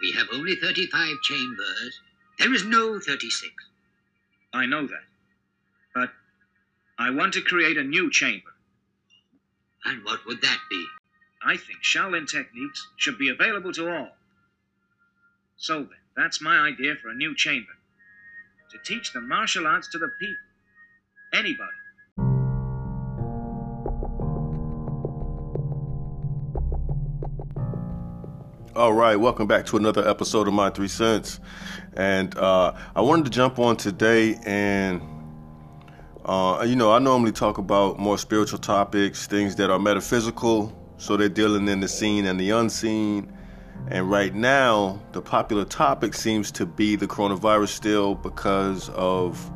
We have only 35 chambers. There is no 36. I know that. But I want to create a new chamber. And what would that be? I think Shaolin techniques should be available to all. So then, that's my idea for a new chamber. To teach the martial arts to the people. Anybody. All right, welcome back to another episode of My Three Cents. And uh, I wanted to jump on today and, uh, you know, I normally talk about more spiritual topics, things that are metaphysical. So they're dealing in the seen and the unseen. And right now, the popular topic seems to be the coronavirus still because of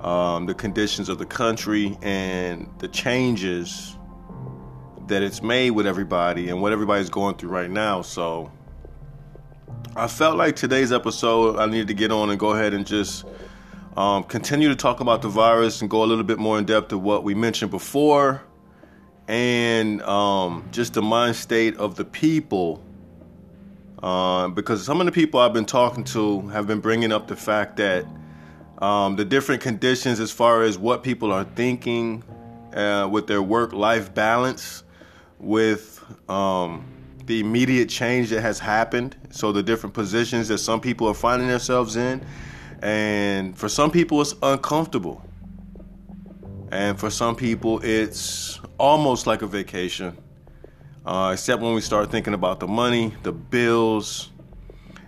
um, the conditions of the country and the changes that it's made with everybody and what everybody's going through right now. So I felt like today's episode, I needed to get on and go ahead and just um, continue to talk about the virus and go a little bit more in depth of what we mentioned before and um, just the mind state of the people. Uh, because some of the people I've been talking to have been bringing up the fact that um, the different conditions as far as what people are thinking uh, with their work life balance with um, the immediate change that has happened. So the different positions that some people are finding themselves in, and for some people it's uncomfortable, and for some people it's almost like a vacation. Uh, except when we start thinking about the money, the bills,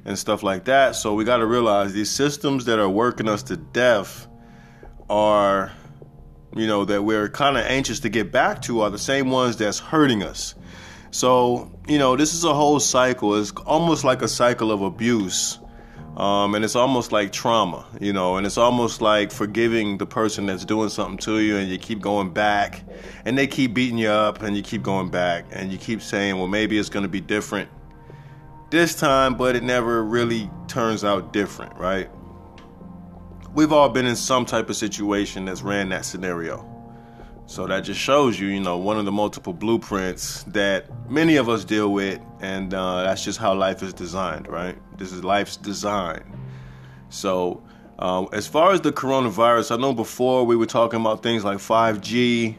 and stuff like that. So we got to realize these systems that are working us to death are you know, that we're kind of anxious to get back to are the same ones that's hurting us. So, you know, this is a whole cycle. It's almost like a cycle of abuse. Um, and it's almost like trauma, you know, and it's almost like forgiving the person that's doing something to you, and you keep going back, and they keep beating you up, and you keep going back, and you keep saying, well, maybe it's going to be different this time, but it never really turns out different, right? We've all been in some type of situation that's ran that scenario. So that just shows you, you know, one of the multiple blueprints that many of us deal with, and uh, that's just how life is designed, right? This is life's design. So, um, as far as the coronavirus, I know before we were talking about things like 5G,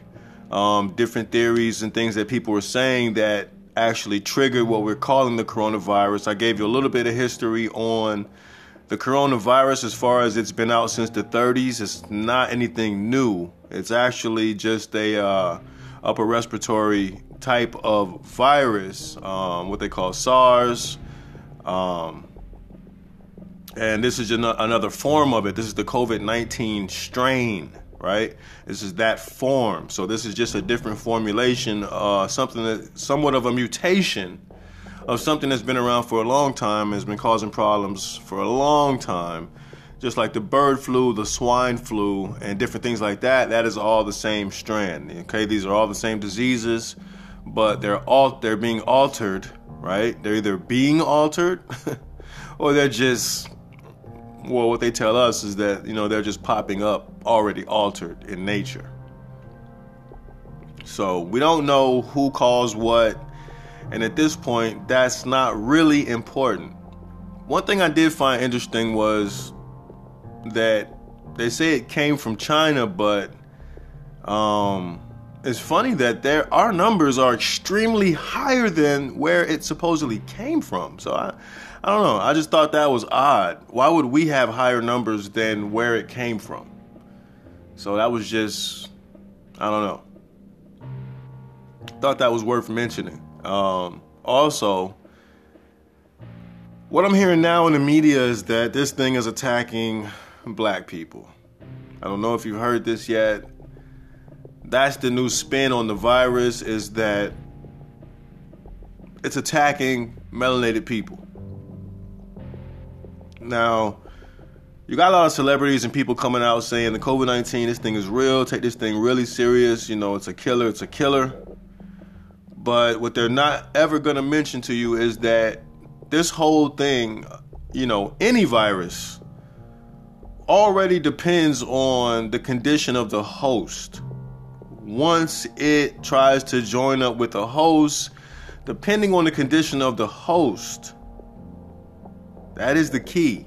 um, different theories and things that people were saying that actually triggered what we're calling the coronavirus. I gave you a little bit of history on the coronavirus, as far as it's been out since the 30s, is not anything new. It's actually just a uh, upper respiratory type of virus, um, what they call SARS. Um, and this is another form of it. This is the COVID 19 strain, right? This is that form. So, this is just a different formulation, uh, something that somewhat of a mutation of something that's been around for a long time has been causing problems for a long time. Just like the bird flu, the swine flu, and different things like that, that is all the same strand. Okay, these are all the same diseases, but they're all they're being altered, right? They're either being altered or they're just well, what they tell us is that, you know, they're just popping up already altered in nature. So we don't know who caused what and at this point, that's not really important. One thing I did find interesting was that they say it came from China, but um, it's funny that there our numbers are extremely higher than where it supposedly came from. So I, I don't know. I just thought that was odd. Why would we have higher numbers than where it came from? So that was just, I don't know. Thought that was worth mentioning. Um, also, what I'm hearing now in the media is that this thing is attacking black people. I don't know if you've heard this yet. That's the new spin on the virus is that it's attacking melanated people. Now, you got a lot of celebrities and people coming out saying the COVID 19, this thing is real, take this thing really serious. You know, it's a killer, it's a killer. But what they're not ever going to mention to you is that this whole thing, you know, any virus already depends on the condition of the host. Once it tries to join up with a host, depending on the condition of the host, That is the key.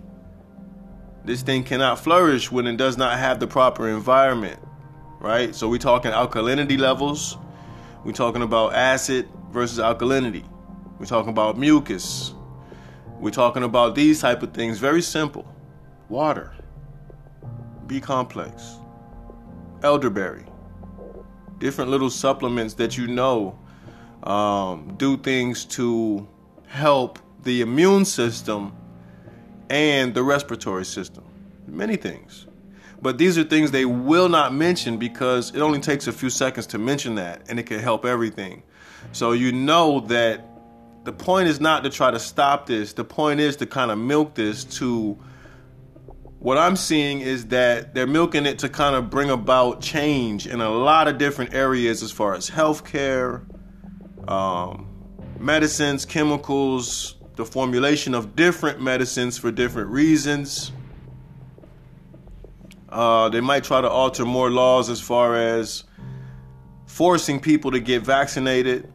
This thing cannot flourish when it does not have the proper environment, right? So we're talking alkalinity levels. We're talking about acid versus alkalinity. We're talking about mucus. We're talking about these type of things. Very simple. Water. B complex. Elderberry. Different little supplements that you know um, do things to help the immune system and the respiratory system. Many things. But these are things they will not mention because it only takes a few seconds to mention that and it can help everything. So you know that the point is not to try to stop this. The point is to kind of milk this to what I'm seeing is that they're milking it to kind of bring about change in a lot of different areas as far as healthcare, um, medicines, chemicals, the formulation of different medicines for different reasons. Uh, they might try to alter more laws as far as forcing people to get vaccinated.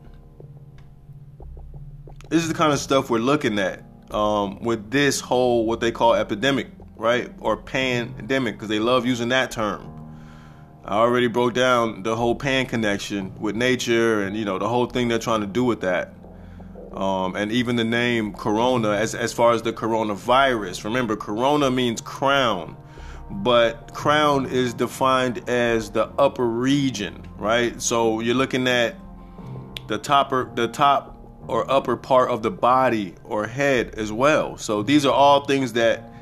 This is the kind of stuff we're looking at um, with this whole what they call epidemic, right? Or pandemic, because they love using that term. I already broke down the whole pan connection with nature and you know the whole thing they're trying to do with that. Um, and even the name corona as, as far as the coronavirus remember corona means crown but crown is defined as the upper region right? So you're looking at the top or the top or upper part of the body or head as well. So these are all things that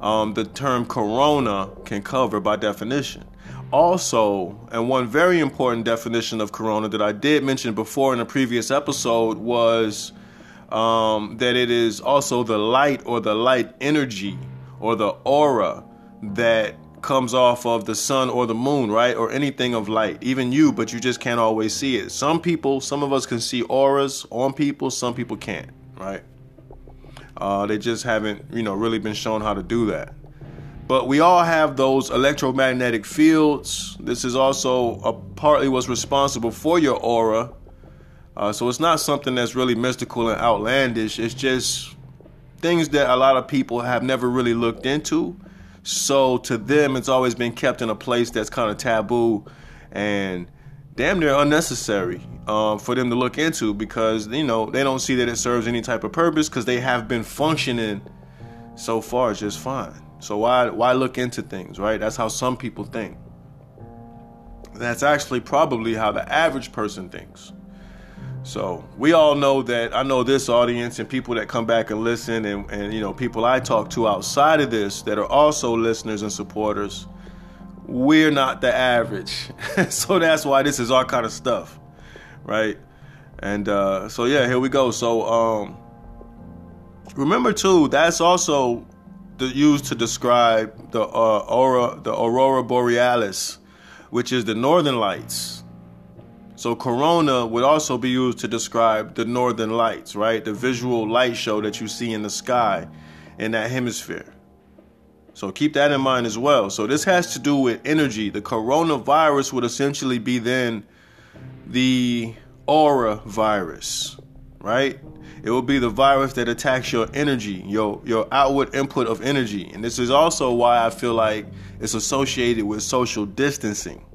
um, the term corona can cover by definition. Also, and one very important definition of corona that I did mention before in a previous episode was um, that it is also the light or the light energy or the aura that comes off of the sun or the moon, right? Or anything of light, even you, but you just can't always see it. Some people, some of us can see auras on people, some people can't, right? Uh, they just haven't, you know, really been shown how to do that. But we all have those electromagnetic fields. This is also partly what's responsible for your aura. Uh, so it's not something that's really mystical and outlandish. It's just things that a lot of people have never really looked into. So to them, it's always been kept in a place that's kind of taboo and damn near unnecessary um, for them to look into because you know they don't see that it serves any type of purpose because they have been functioning so far just fine. So why why look into things, right? That's how some people think. That's actually probably how the average person thinks. So we all know that I know this audience and people that come back and listen and, and you know people I talk to outside of this that are also listeners and supporters, we're not the average. so that's why this is our kind of stuff. Right? And uh, so yeah, here we go. So um, remember too, that's also used to describe the uh, aura, the aurora borealis, which is the northern lights. So corona would also be used to describe the northern lights, right? The visual light show that you see in the sky in that hemisphere. So keep that in mind as well. So this has to do with energy. The coronavirus would essentially be then the aura virus, right? It will be the virus that attacks your energy, your your outward input of energy. And this is also why I feel like it's associated with social distancing.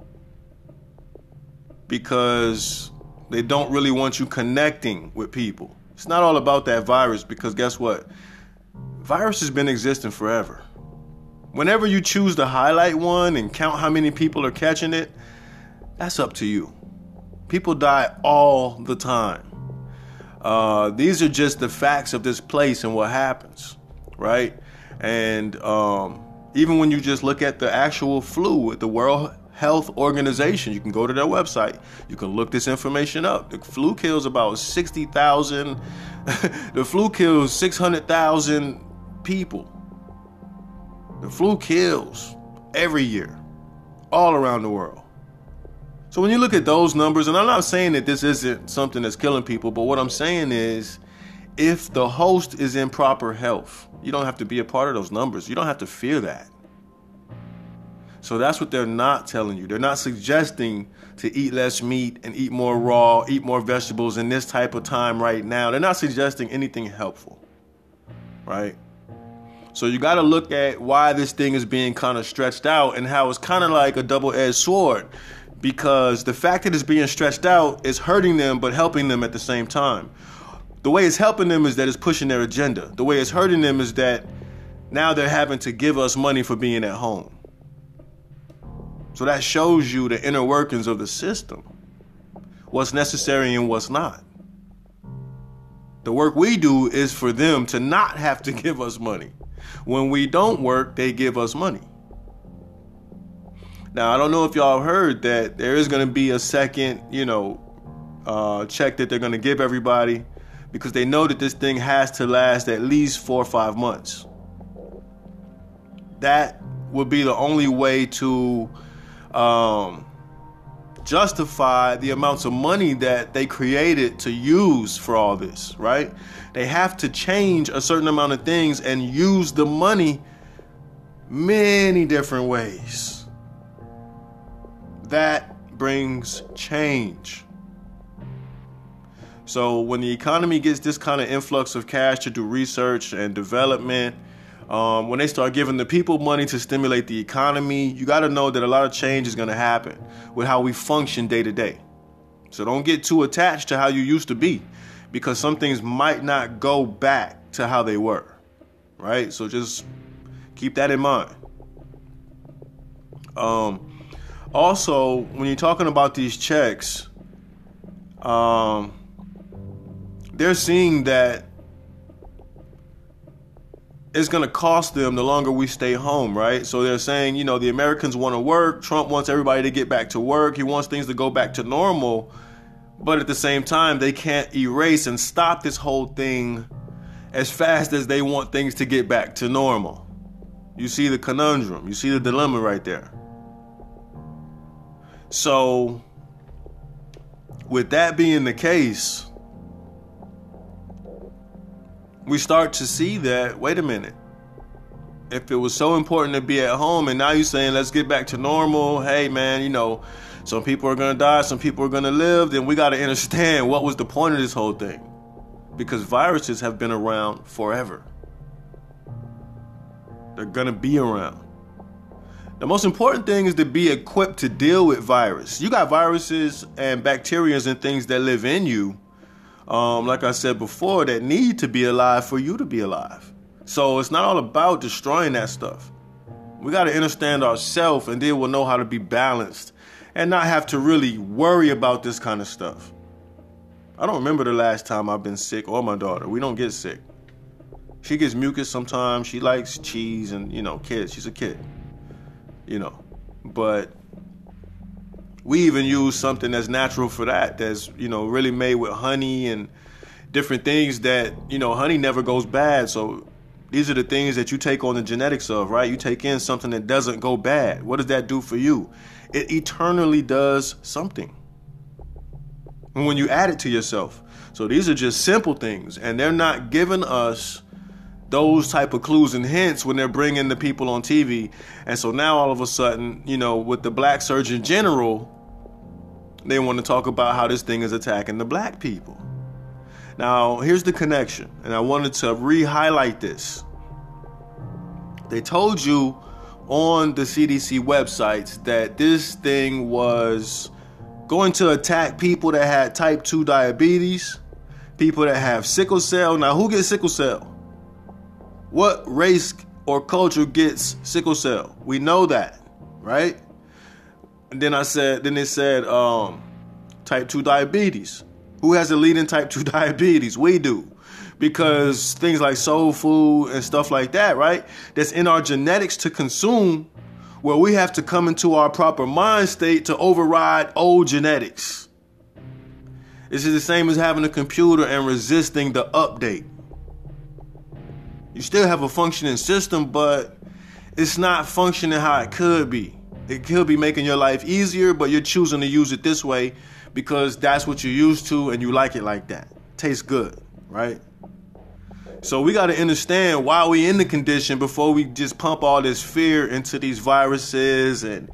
Because they don't really want you connecting with people. It's not all about that virus because guess what? Virus has been existing forever. Whenever you choose to highlight one and count how many people are catching it, that's up to you. People die all the time. Uh, these are just the facts of this place and what happens, right? And um, even when you just look at the actual flu, the World Health Organization, you can go to their website. You can look this information up. The flu kills about 60,000, the flu kills 600,000 people. The flu kills every year, all around the world. So when you look at those numbers, and I'm not saying that this isn't something that's killing people, but what I'm saying is if the host is in proper health, you don't have to be a part of those numbers. You don't have to fear that. So that's what they're not telling you. They're not suggesting to eat less meat and eat more raw, eat more vegetables in this type of time right now. They're not suggesting anything helpful, right? So you got to look at why this thing is being kind of stretched out and how it's kind of like a double-edged sword because the fact that it's being stretched out is hurting them but helping them at the same time. The way it's helping them is that it's pushing their agenda. The way it's hurting them is that now they're having to give us money for being at home. So that shows you the inner workings of the system. What's necessary and what's not. The work we do is for them to not have to give us money. When we don't work, they give us money. Now, I don't know if y'all heard that there is going to be a second, you know, uh, check that they're going to give everybody because they know that this thing has to last at least four or five months. That would be the only way to um, justify the amounts of money that they created to use for all this, right? They have to change a certain amount of things and use the money many different ways that brings change. So when the economy gets this kind of influx of cash to do research and development, um, when they start giving the people money to stimulate the economy, you got to know that a lot of change is going to happen with how we function day to day. So don't get too attached to how you used to be because some things might not go back to how they were, right? So just keep that in mind. Um, also, when you're talking about these checks, um, they're seeing that it's going to cost them the longer we stay home, right? So they're saying, you know, the Americans want to work. Trump wants everybody to get back to work. He wants things to go back to normal. But at the same time, they can't erase and stop this whole thing as fast as they want things to get back to normal. You see the conundrum, you see the dilemma right there. So, with that being the case, we start to see that wait a minute. If it was so important to be at home and now you're saying let's get back to normal, hey man, you know, some people are going to die, some people are going to live, then we got to understand what was the point of this whole thing. Because viruses have been around forever. They're going to be around. The most important thing is to be equipped to deal with virus. You got viruses and bacteria and things that live in you, um, like I said before, that need to be alive for you to be alive. So it's not all about destroying that stuff. We got to understand ourselves and then we'll know how to be balanced and not have to really worry about this kind of stuff. I don't remember the last time I've been sick or my daughter. We don't get sick. She gets mucus sometimes. She likes cheese and, you know, kids. She's a kid you know. But we even use something that's natural for that, that's, you know, really made with honey and different things that, you know, honey never goes bad. So these are the things that you take on the genetics of, right? You take in something that doesn't go bad. What does that do for you? It eternally does something. And when you add it to yourself. So these are just simple things, and they're not giving us those type of clues and hints when they're bringing the people on TV. And so now all of a sudden, you know, with the black surgeon general, they want to talk about how this thing is attacking the black people. Now, here's the connection, and I wanted to re-highlight this. They told you on the CDC websites that this thing was going to attack people that had type 2 diabetes, people that have sickle cell. Now, who gets sickle cell? What race or culture gets sickle cell? We know that, right? And then I said, then they said, um, type 2 diabetes. Who has a leading type 2 diabetes? We do. Because things like soul food and stuff like that, right? That's in our genetics to consume, where we have to come into our proper mind state to override old genetics. This is the same as having a computer and resisting the update. You still have a functioning system, but it's not functioning how it could be. It could be making your life easier, but you're choosing to use it this way because that's what you're used to and you like it like that. Tastes good, right? So we got to understand why we in the condition before we just pump all this fear into these viruses and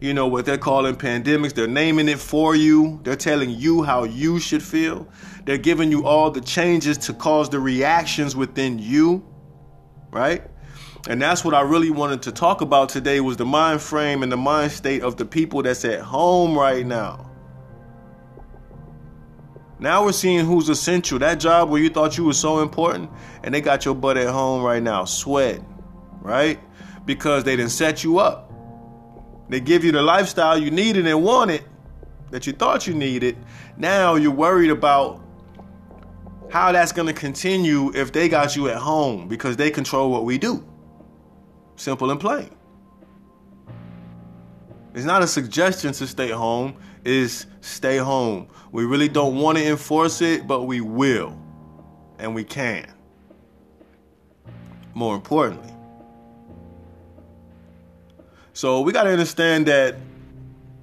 you know what they're calling pandemics. They're naming it for you. They're telling you how you should feel. They're giving you all the changes to cause the reactions within you right? And that's what I really wanted to talk about today was the mind frame and the mind state of the people that's at home right now. Now we're seeing who's essential. That job where you thought you were so important and they got your butt at home right now, sweat, right? Because they didn't set you up. They give you the lifestyle you needed and wanted that you thought you needed. Now you're worried about how that's going to continue if they got you at home because they control what we do. Simple and plain. It's not a suggestion to stay home, is stay home. We really don't want to enforce it, but we will. And we can. More importantly. So we got to understand that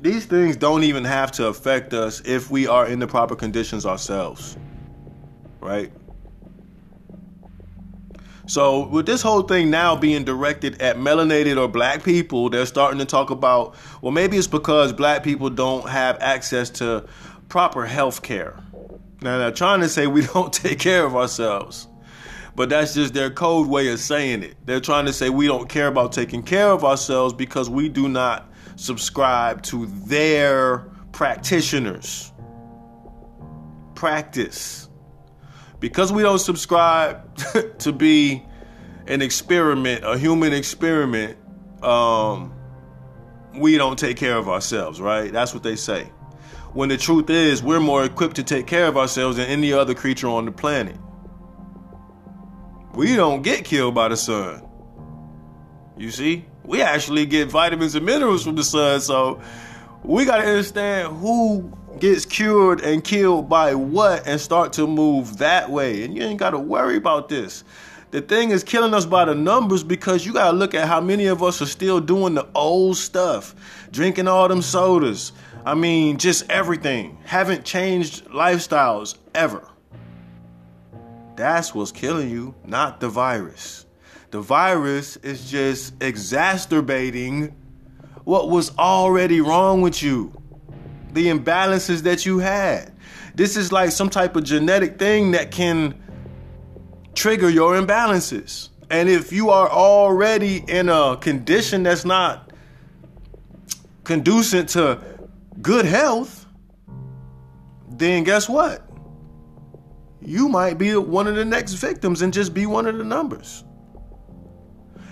these things don't even have to affect us if we are in the proper conditions ourselves. Right? So with this whole thing now being directed at melanated or black people, they're starting to talk about, well, maybe it's because black people don't have access to proper health care. Now they're trying to say we don't take care of ourselves. But that's just their code way of saying it. They're trying to say we don't care about taking care of ourselves because we do not subscribe to their practitioners. Practice because we don't subscribe to be an experiment, a human experiment, um, we don't take care of ourselves, right? That's what they say. When the truth is, we're more equipped to take care of ourselves than any other creature on the planet. We don't get killed by the sun. You see? We actually get vitamins and minerals from the sun, so we got to understand who gets cured and killed by what and start to move that way. And you ain't got to worry about this. The thing is killing us by the numbers because you got to look at how many of us are still doing the old stuff, drinking all them sodas. I mean, just everything. Haven't changed lifestyles ever. That's what's killing you, not the virus. The virus is just exacerbating what was already wrong with you the imbalances that you had. This is like some type of genetic thing that can trigger your imbalances. And if you are already in a condition that's not conducive to good health, then guess what? You might be one of the next victims and just be one of the numbers.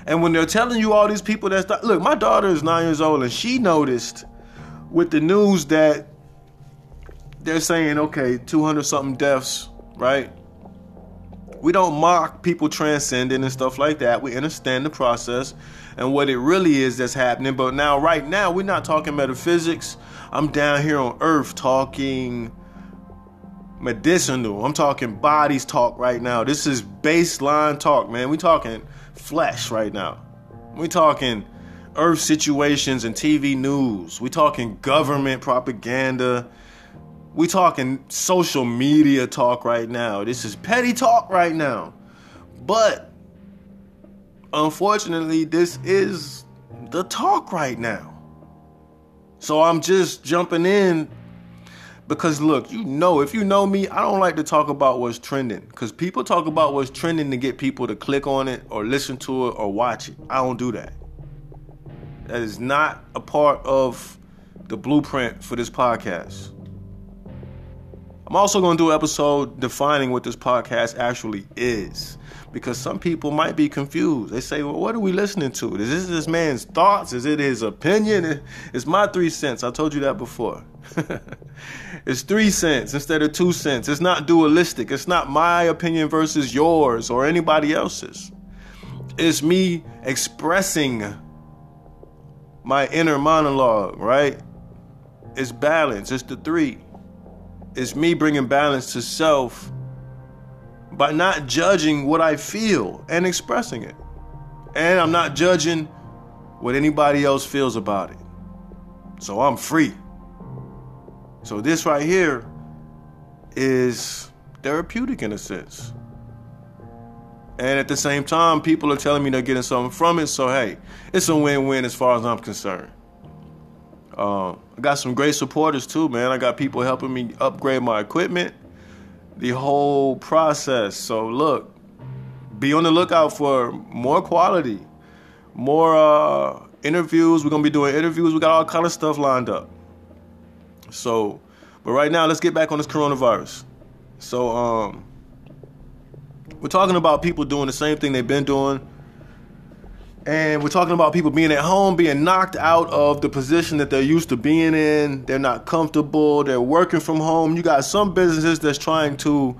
And when they're telling you all these people that's look, my daughter is nine years old and she noticed with the news that they're saying, okay, 200 something deaths, right? We don't mock people transcending and stuff like that. We understand the process and what it really is that's happening. But now, right now, we're not talking metaphysics. I'm down here on earth talking medicinal. I'm talking bodies talk right now. This is baseline talk, man. We talking flesh right now. We talking earth situations and TV news. We talking government propaganda. We talking social media talk right now. This is petty talk right now. But unfortunately, this is the talk right now. So I'm just jumping in because look, you know, if you know me, I don't like to talk about what's trending because people talk about what's trending to get people to click on it or listen to it or watch it. I don't do that. That is not a part of the blueprint for this podcast. I'm also going to do an episode defining what this podcast actually is because some people might be confused. They say, well, what are we listening to? Is this this man's thoughts? Is it his opinion? It's my three cents. I told you that before. it's three cents instead of two cents. It's not dualistic. It's not my opinion versus yours or anybody else's. It's me expressing my inner monologue, right? It's balance. It's the three. It's me bringing balance to self by not judging what I feel and expressing it. And I'm not judging what anybody else feels about it. So I'm free. So this right here is therapeutic in a sense. And at the same time, people are telling me they're getting something from it. So, hey, it's a win win as far as I'm concerned. Uh, I got some great supporters too, man. I got people helping me upgrade my equipment, the whole process. So, look, be on the lookout for more quality, more uh, interviews. We're gonna be doing interviews. We got all kind of stuff lined up. So, but right now, let's get back on this coronavirus. So, um, we're talking about people doing the same thing they've been doing. And we're talking about people being at home, being knocked out of the position that they're used to being in. They're not comfortable. They're working from home. You got some businesses that's trying to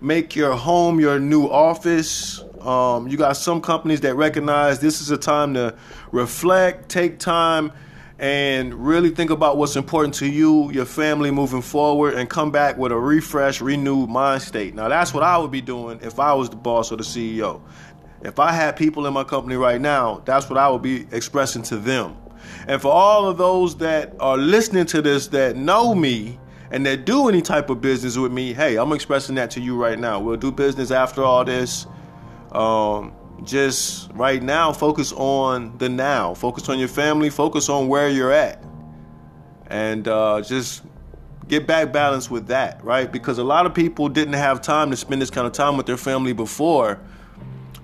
make your home your new office. Um, you got some companies that recognize this is a time to reflect, take time, and really think about what's important to you, your family moving forward, and come back with a refreshed, renewed mind state. Now, that's what I would be doing if I was the boss or the CEO. If I had people in my company right now, that's what I would be expressing to them. And for all of those that are listening to this that know me and that do any type of business with me, hey, I'm expressing that to you right now. We'll do business after all this. Um, just right now, focus on the now. Focus on your family. Focus on where you're at. And uh, just get back balance with that, right? Because a lot of people didn't have time to spend this kind of time with their family before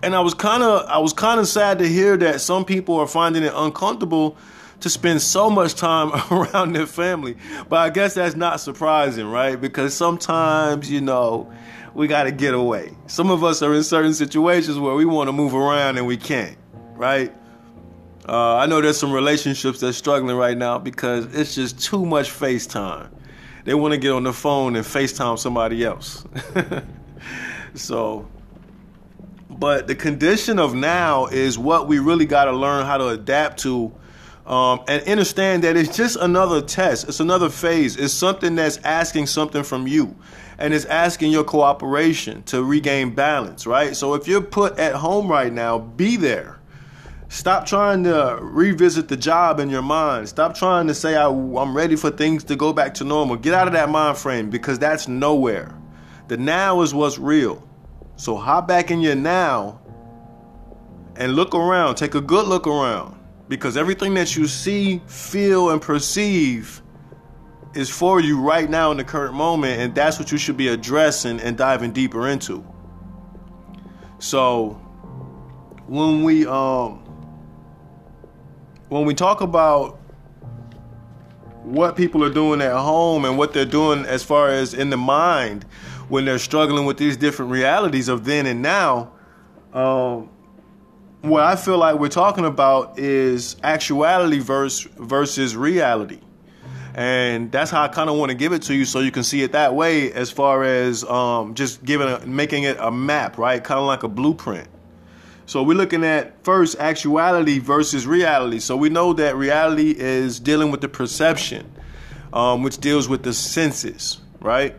and I was kind of I was kind of sad to hear that some people are finding it uncomfortable to spend so much time around their family. But I guess that's not surprising, right? Because sometimes, you know, we got to get away. Some of us are in certain situations where we want to move around and we can't, right? Uh, I know there's some relationships that's struggling right now because it's just too much FaceTime. They want to get on the phone and FaceTime somebody else. so but the condition of now is what we really got to learn how to adapt to um, and understand that it's just another test. It's another phase. It's something that's asking something from you and it's asking your cooperation to regain balance, right? So if you're put at home right now, be there. Stop trying to revisit the job in your mind. Stop trying to say, I'm ready for things to go back to normal. Get out of that mind frame because that's nowhere. The now is what's real. So hop back in your now and look around. Take a good look around. Because everything that you see, feel, and perceive is for you right now in the current moment. And that's what you should be addressing and diving deeper into. So when we um when we talk about what people are doing at home and what they're doing as far as in the mind when they're struggling with these different realities of then and now, um, what I feel like we're talking about is actuality versus versus reality. And that's how I kind of want to give it to you so you can see it that way as far as um, just giving a, making it a map, right? Kind of like a blueprint. So we're looking at first actuality versus reality. So we know that reality is dealing with the perception, um, which deals with the senses, right?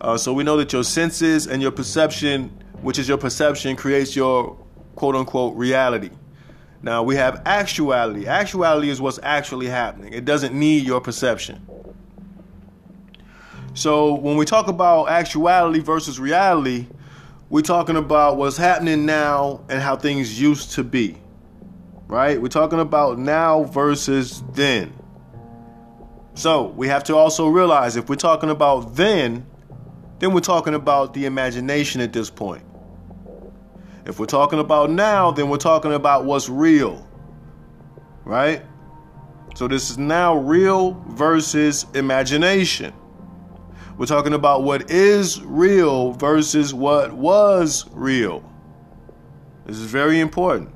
Uh, so we know that your senses and your perception, which is your perception, creates your quote unquote reality. Now we have actuality. Actuality is what's actually happening. It doesn't need your perception. So when we talk about actuality versus reality, we're talking about what's happening now and how things used to be. Right? We're talking about now versus then. So we have to also realize if we're talking about then, then we're talking about the imagination at this point. If we're talking about now, then we're talking about what's real. Right? So this is now real versus imagination. We're talking about what is real versus what was real. This is very important.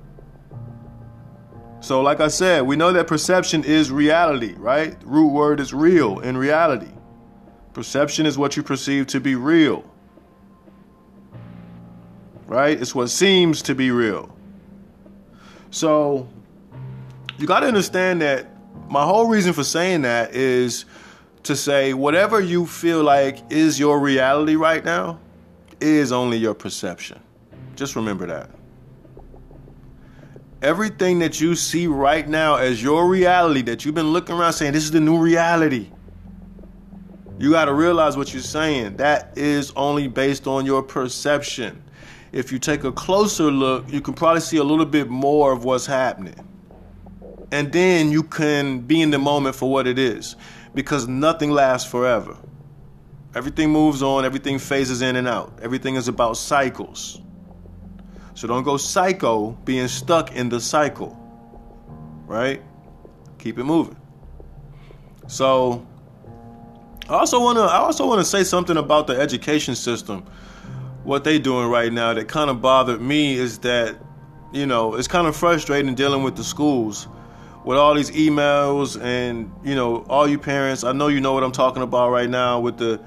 So, like I said, we know that perception is reality, right? The root word is real in reality. Perception is what you perceive to be real. Right? It's what seems to be real. So, you got to understand that my whole reason for saying that is to say whatever you feel like is your reality right now is only your perception. Just remember that. Everything that you see right now as your reality that you've been looking around saying, this is the new reality. You got to realize what you're saying. That is only based on your perception. If you take a closer look, you can probably see a little bit more of what's happening. And then you can be in the moment for what it is because nothing lasts forever. Everything moves on, everything phases in and out. Everything is about cycles. So don't go psycho being stuck in the cycle. right? Keep it moving. So I also want to I also want to say something about the education system. What they doing right now that kind of bothered me is that you know, it's kind of frustrating dealing with the schools with all these emails and, you know, all you parents, I know you know what I'm talking about right now with the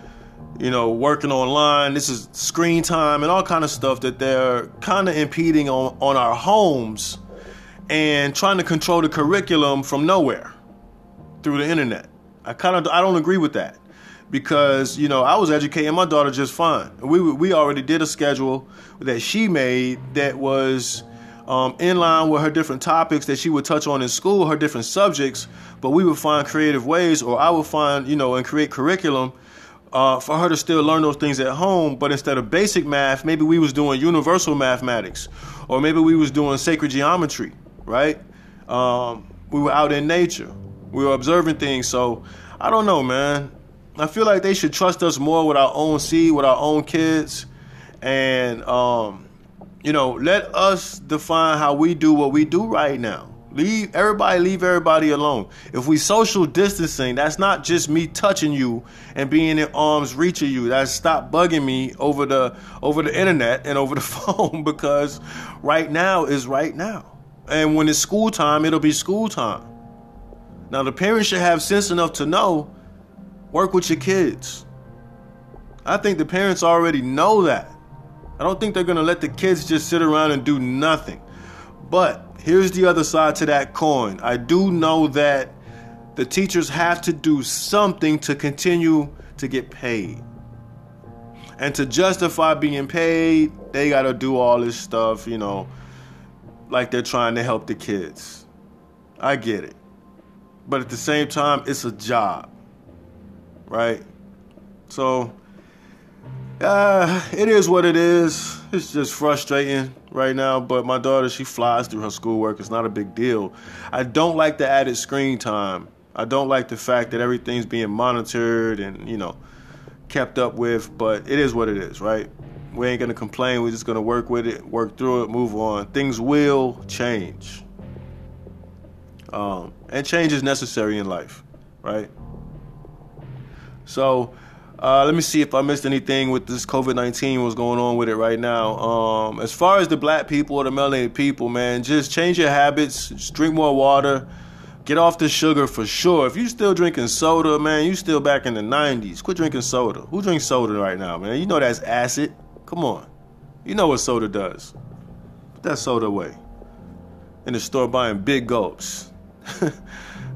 you know, working online, this is screen time and all kind of stuff that they're kind of impeding on on our homes and trying to control the curriculum from nowhere through the internet. I kind of I don't agree with that because you know I was educating my daughter just fine. We we already did a schedule that she made that was um, in line with her different topics that she would touch on in school, her different subjects. But we would find creative ways, or I would find you know and create curriculum. Uh, for her to still learn those things at home, but instead of basic math, maybe we was doing universal mathematics, or maybe we was doing sacred geometry, right? Um, we were out in nature, we were observing things. So I don't know, man. I feel like they should trust us more with our own seed, with our own kids, and um, you know, let us define how we do what we do right now. Leave everybody, leave everybody alone. If we social distancing, that's not just me touching you and being in arm's reach of you. That's stop bugging me over the over the internet and over the phone because right now is right now. And when it's school time, it'll be school time. Now the parents should have sense enough to know work with your kids. I think the parents already know that. I don't think they're going to let the kids just sit around and do nothing. But here's the other side to that coin. I do know that the teachers have to do something to continue to get paid. And to justify being paid, they got to do all this stuff, you know, like they're trying to help the kids. I get it. But at the same time, it's a job, right? So, uh, it is what it is. It's just frustrating right now, but my daughter, she flies through her schoolwork. It's not a big deal. I don't like the added screen time. I don't like the fact that everything's being monitored and, you know, kept up with, but it is what it is, right? We ain't gonna complain. We're just gonna work with it, work through it, move on. Things will change. Um, and change is necessary in life, right? So, uh, let me see if I missed anything with this COVID 19, what's going on with it right now. Um, as far as the black people or the melanated people, man, just change your habits, just drink more water, get off the sugar for sure. If you still drinking soda, man, you still back in the 90s. Quit drinking soda. Who drinks soda right now, man? You know that's acid. Come on. You know what soda does. Put that soda away. In the store buying big gulps.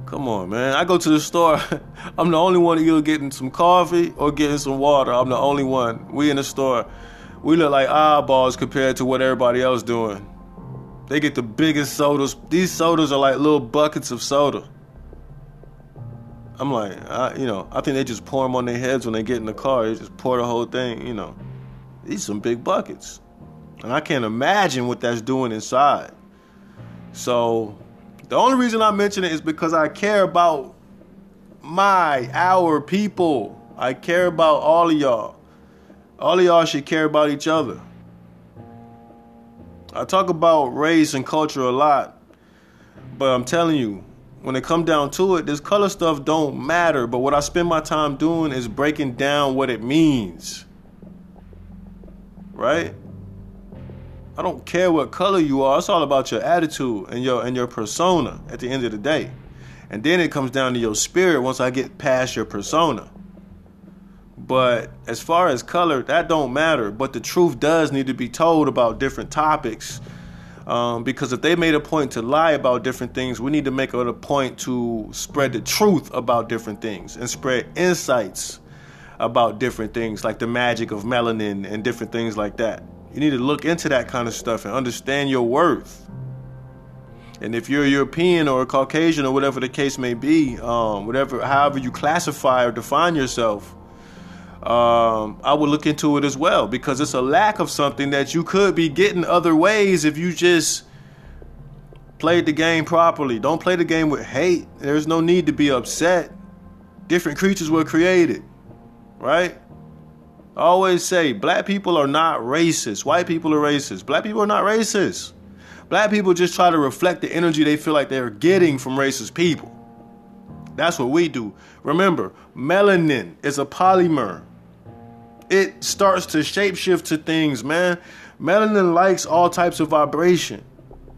Come on, man. I go to the store. I'm the only one either getting some coffee or getting some water. I'm the only one. We in the store. We look like eyeballs compared to what everybody else doing. They get the biggest sodas. These sodas are like little buckets of soda. I'm like, I, you know, I think they just pour them on their heads when they get in the car. They just pour the whole thing, you know. These some big buckets. And I can't imagine what that's doing inside. So the only reason I mention it is because I care about my, our people. I care about all of y'all. All of y'all should care about each other. I talk about race and culture a lot, but I'm telling you, when it come down to it, this color stuff don't matter. But what I spend my time doing is breaking down what it means. Right? I don't care what color you are. It's all about your attitude and your and your persona at the end of the day. And then it comes down to your spirit once I get past your persona. But as far as color, that don't matter. But the truth does need to be told about different topics. Um, because if they made a point to lie about different things, we need to make it a point to spread the truth about different things and spread insights about different things, like the magic of melanin and different things like that. You need to look into that kind of stuff and understand your worth. And if you're a European or a Caucasian or whatever the case may be, um, whatever, however you classify or define yourself, um, I would look into it as well because it's a lack of something that you could be getting other ways if you just played the game properly. Don't play the game with hate. There's no need to be upset. Different creatures were created, right? I always say black people are not racist. White people are racist. Black people are not racist. Black people just try to reflect the energy they feel like they're getting from racist people. That's what we do. Remember, melanin is a polymer. It starts to shapeshift to things, man. Melanin likes all types of vibration.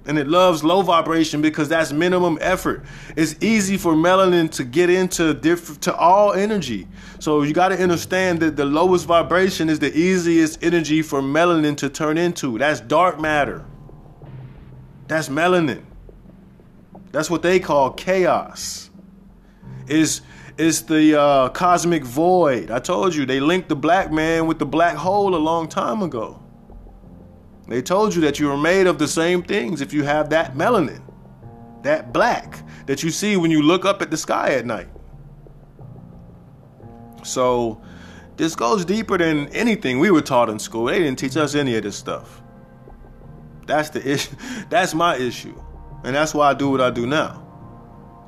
And it loves low vibration because that's minimum effort. It's easy for melanin to get into diff- to all energy. So you got to understand that the lowest vibration is the easiest energy for melanin to turn into. That's dark matter. That's melanin. That's what they call chaos. Is is the uh, cosmic void. I told you they linked the black man with the black hole a long time ago. They told you that you are made of the same things if you have that melanin, that black that you see when you look up at the sky at night. So, this goes deeper than anything we were taught in school. They didn't teach us any of this stuff. That's the issue. That's my issue. And that's why I do what I do now.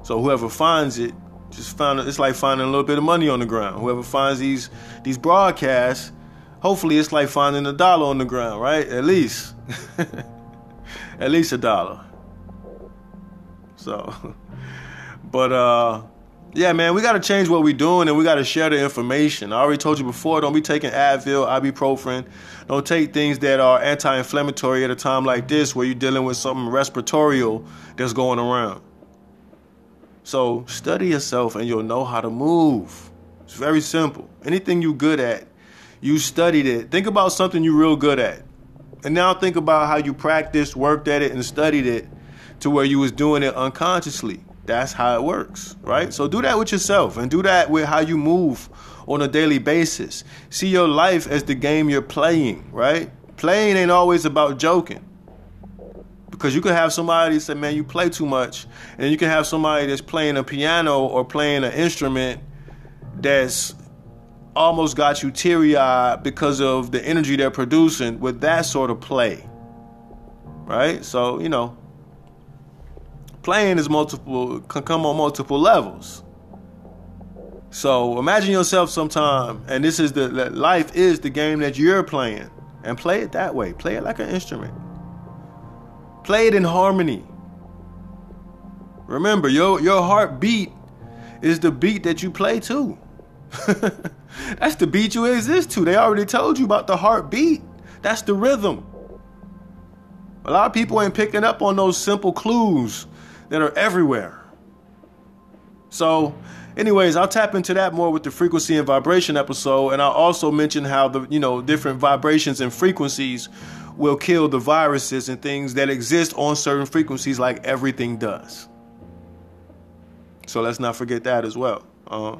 So whoever finds it, just find it. It's like finding a little bit of money on the ground. Whoever finds these these broadcasts, hopefully it's like finding a dollar on the ground, right? At least. At least a dollar. So, but uh, yeah, man, we got to change what we're doing and we got to share the information. I already told you before, don't be taking Advil, ibuprofen. Don't take things that are anti-inflammatory at a time like this where you're dealing with something respiratory that's going around. So study yourself and you'll know how to move. It's very simple. Anything you're good at, you studied it. Think about something you're real good at. And now think about how you practiced, worked at it, and studied it to where you was doing it unconsciously. That's how it works, right? So do that with yourself and do that with how you move on a daily basis. See your life as the game you're playing, right? Playing ain't always about joking. Because you can have somebody say, man, you play too much. And you can have somebody that's playing a piano or playing an instrument that's almost got you teary eyed because of the energy they're producing with that sort of play. Right? So, you know, playing is multiple, can come on multiple levels. So imagine yourself sometime, and this is the life is the game that you're playing, and play it that way. Play it like an instrument. Play it in harmony. Remember, your your heartbeat is the beat that you play to. That's the beat you exist to. They already told you about the heartbeat. That's the rhythm. A lot of people ain't picking up on those simple clues that are everywhere. So, anyways, I'll tap into that more with the frequency and vibration episode, and I'll also mention how the you know different vibrations and frequencies will kill the viruses and things that exist on certain frequencies, like everything does. So let's not forget that as well. Uh,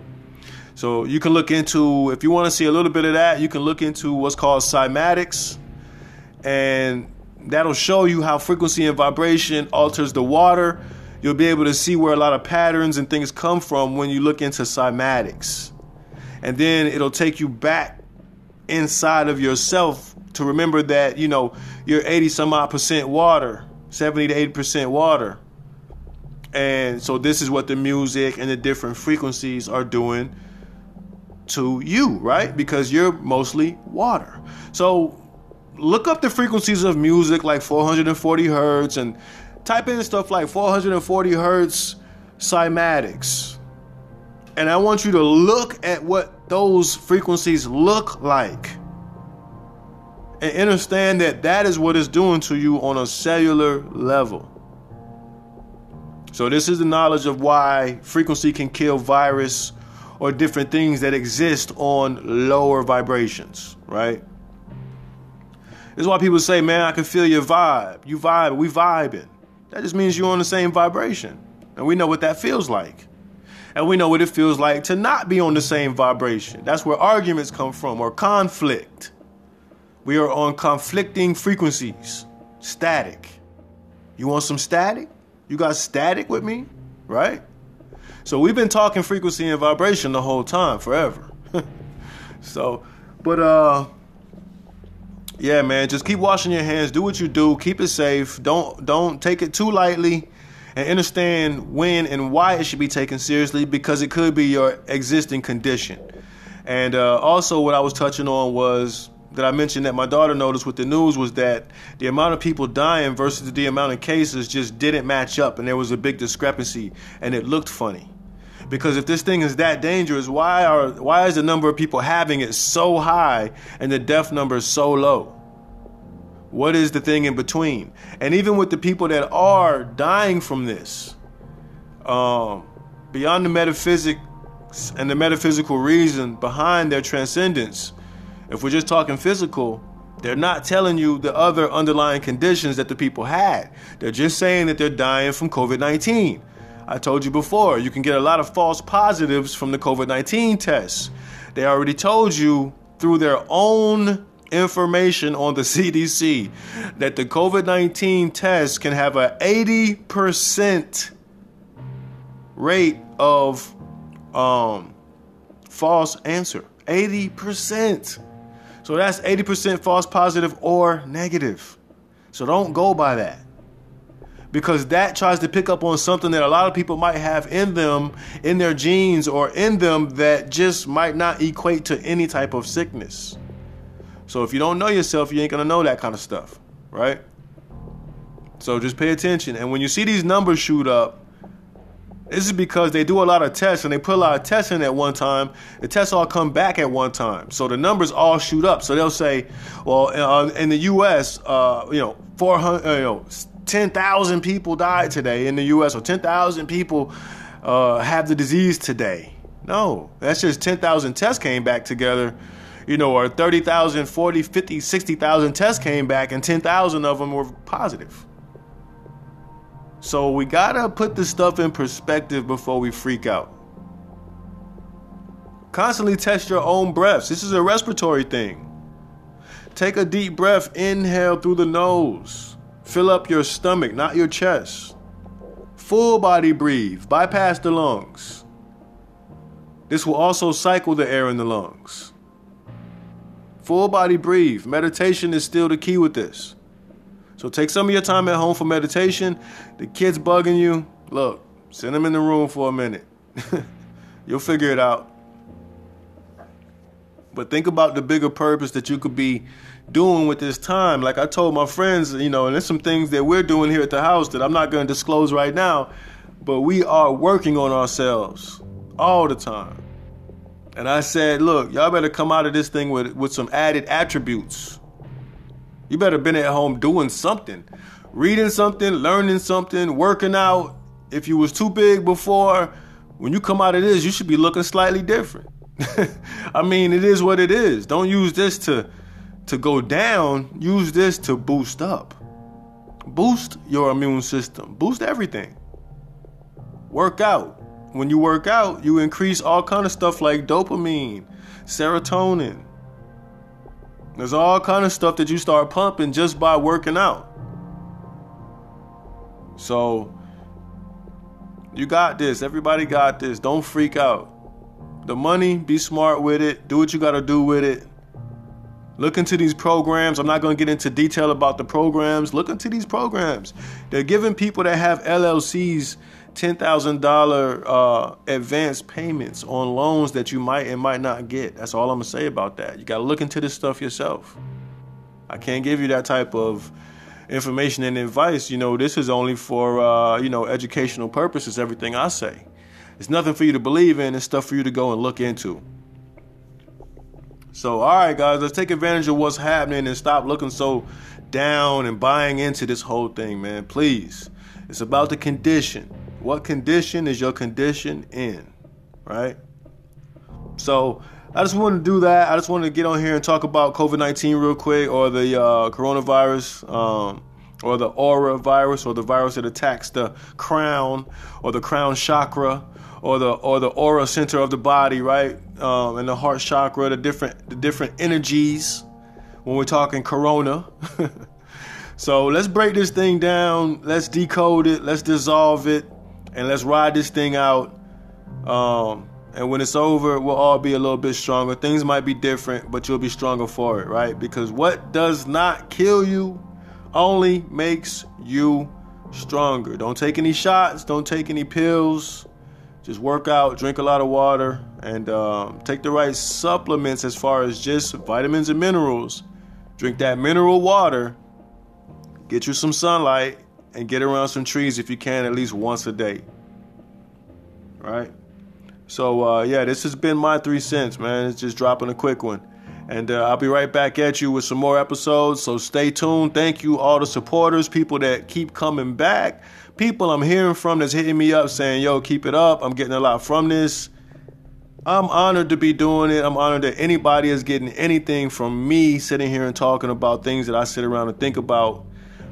so you can look into if you want to see a little bit of that, you can look into what's called cymatics, and that'll show you how frequency and vibration alters the water you'll be able to see where a lot of patterns and things come from when you look into cymatics. And then it'll take you back inside of yourself to remember that, you know, you're 80 some odd percent water, 70 to 80% water. And so this is what the music and the different frequencies are doing to you, right? Because you're mostly water. So look up the frequencies of music like 440 hertz and type in stuff like 440 hertz cymatics. And I want you to look at what those frequencies look like. And understand that that is what it's doing to you on a cellular level. So, this is the knowledge of why frequency can kill virus or different things that exist on lower vibrations, right? This is why people say, man, I can feel your vibe. You vibe, we vibing. That just means you're on the same vibration. And we know what that feels like. And we know what it feels like to not be on the same vibration. That's where arguments come from, or conflict. We are on conflicting frequencies. Static. You want some static? You got static with me? Right? So we've been talking frequency and vibration the whole time, forever. so, but uh yeah, man, just keep washing your hands. Do what you do. Keep it safe. Don't don't take it too lightly, and understand when and why it should be taken seriously because it could be your existing condition. And uh, also, what I was touching on was that I mentioned that my daughter noticed with the news was that the amount of people dying versus the amount of cases just didn't match up, and there was a big discrepancy, and it looked funny. Because if this thing is that dangerous, why are why is the number of people having it so high and the death number so low? What is the thing in between? And even with the people that are dying from this, um, beyond the metaphysics and the metaphysical reason behind their transcendence, if we're just talking physical, they're not telling you the other underlying conditions that the people had. They're just saying that they're dying from COVID 19. I told you before, you can get a lot of false positives from the COVID 19 tests. They already told you through their own information on the CDC that the COVID 19 test can have an 80% rate of um, false answer. 80%. So that's 80% false positive or negative. So don't go by that. Because that tries to pick up on something that a lot of people might have in them, in their genes, or in them that just might not equate to any type of sickness. So if you don't know yourself, you ain't gonna know that kind of stuff, right? So just pay attention. And when you see these numbers shoot up, this is because they do a lot of tests and they put a lot of tests in at one time. The tests all come back at one time, so the numbers all shoot up. So they'll say, well, uh, in the U.S., uh, you know, 400, uh, you know, 10,000 people died today in the U.S. or 10,000 people uh, have the disease today. No, that's just 10,000 tests came back together you know, or 30,000, 40, 50, 60,000 tests came back and 10,000 of them were positive. So we gotta put this stuff in perspective before we freak out. Constantly test your own breaths. This is a respiratory thing. Take a deep breath, inhale through the nose. Fill up your stomach, not your chest. Full body breathe, bypass the lungs. This will also cycle the air in the lungs. Full body breathe. Meditation is still the key with this. So take some of your time at home for meditation. The kids bugging you, look, send them in the room for a minute. You'll figure it out. But think about the bigger purpose that you could be doing with this time. Like I told my friends, you know, and there's some things that we're doing here at the house that I'm not going to disclose right now, but we are working on ourselves all the time. And I said, look, y'all better come out of this thing with, with some added attributes. You better been at home doing something, reading something, learning something, working out. If you was too big before, when you come out of this, you should be looking slightly different. I mean, it is what it is. Don't use this to to go down. Use this to boost up. Boost your immune system. Boost everything. Work out. When you work out, you increase all kind of stuff like dopamine, serotonin, there's all kind of stuff that you start pumping just by working out. So you got this. Everybody got this. Don't freak out. The money, be smart with it. Do what you got to do with it. Look into these programs. I'm not going to get into detail about the programs. Look into these programs. They're giving people that have LLCs $10,000 uh, advance payments on loans that you might and might not get. That's all I'm going to say about that. You got to look into this stuff yourself. I can't give you that type of information and advice. You know, this is only for, uh, you know, educational purposes, everything I say. It's nothing for you to believe in, it's stuff for you to go and look into. So, all right, guys, let's take advantage of what's happening and stop looking so down and buying into this whole thing, man. Please. It's about the condition. What condition is your condition in? Right? So I just wanted to do that. I just wanted to get on here and talk about COVID 19 real quick or the uh, coronavirus. Um, or the aura virus, or the virus that attacks the crown, or the crown chakra, or the or the aura center of the body, right? Um, and the heart chakra, the different the different energies. When we're talking corona, so let's break this thing down. Let's decode it. Let's dissolve it and let's ride this thing out. Um, and when it's over, we'll all be a little bit stronger. Things might be different, but you'll be stronger for it, right? Because what does not kill you only makes you stronger. Don't take any shots, don't take any pills. Just work out, drink a lot of water, and um, take the right supplements as far as just vitamins and minerals. Drink that mineral water, get you some sunlight, and get around some trees if you can at least once a day. Right? So, uh, yeah, this has been my three cents, man. It's just dropping a quick one. And uh, I'll be right back at you with some more episodes. So stay tuned. Thank you, all the supporters, people that keep coming back, people I'm hearing from that's hitting me up saying, yo, keep it up. I'm getting a lot from this. I'm honored to be doing it. I'm honored that anybody is getting anything from me sitting here and talking about things that I sit around and think about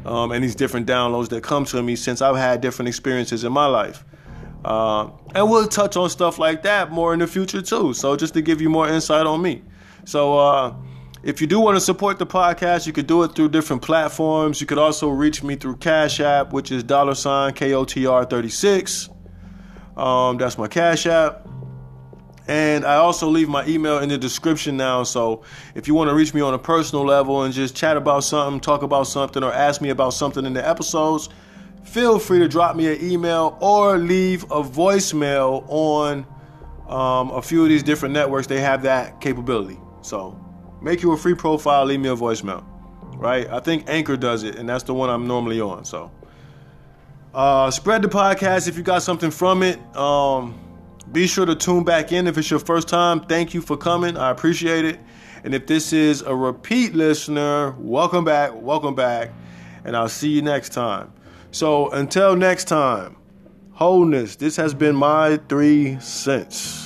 um, and these different downloads that come to me since I've had different experiences in my life. Uh, and we'll touch on stuff like that more in the future too. So just to give you more insight on me. So uh, if you do want to support the podcast, you could do it through different platforms. You could also reach me through Cash App, which is dollar sign KOTR 36. Um, that's my Cash App. And I also leave my email in the description now. So if you want to reach me on a personal level and just chat about something, talk about something, or ask me about something in the episodes, feel free to drop me an email or leave a voicemail on um, a few of these different networks. They have that capability. So make you a free profile, leave me a voicemail. Right? I think Anchor does it, and that's the one I'm normally on. So uh, spread the podcast if you got something from it. Um, be sure to tune back in if it's your first time. Thank you for coming. I appreciate it. And if this is a repeat listener, welcome back, welcome back, and I'll see you next time. So until next time, wholeness, this has been my three cents.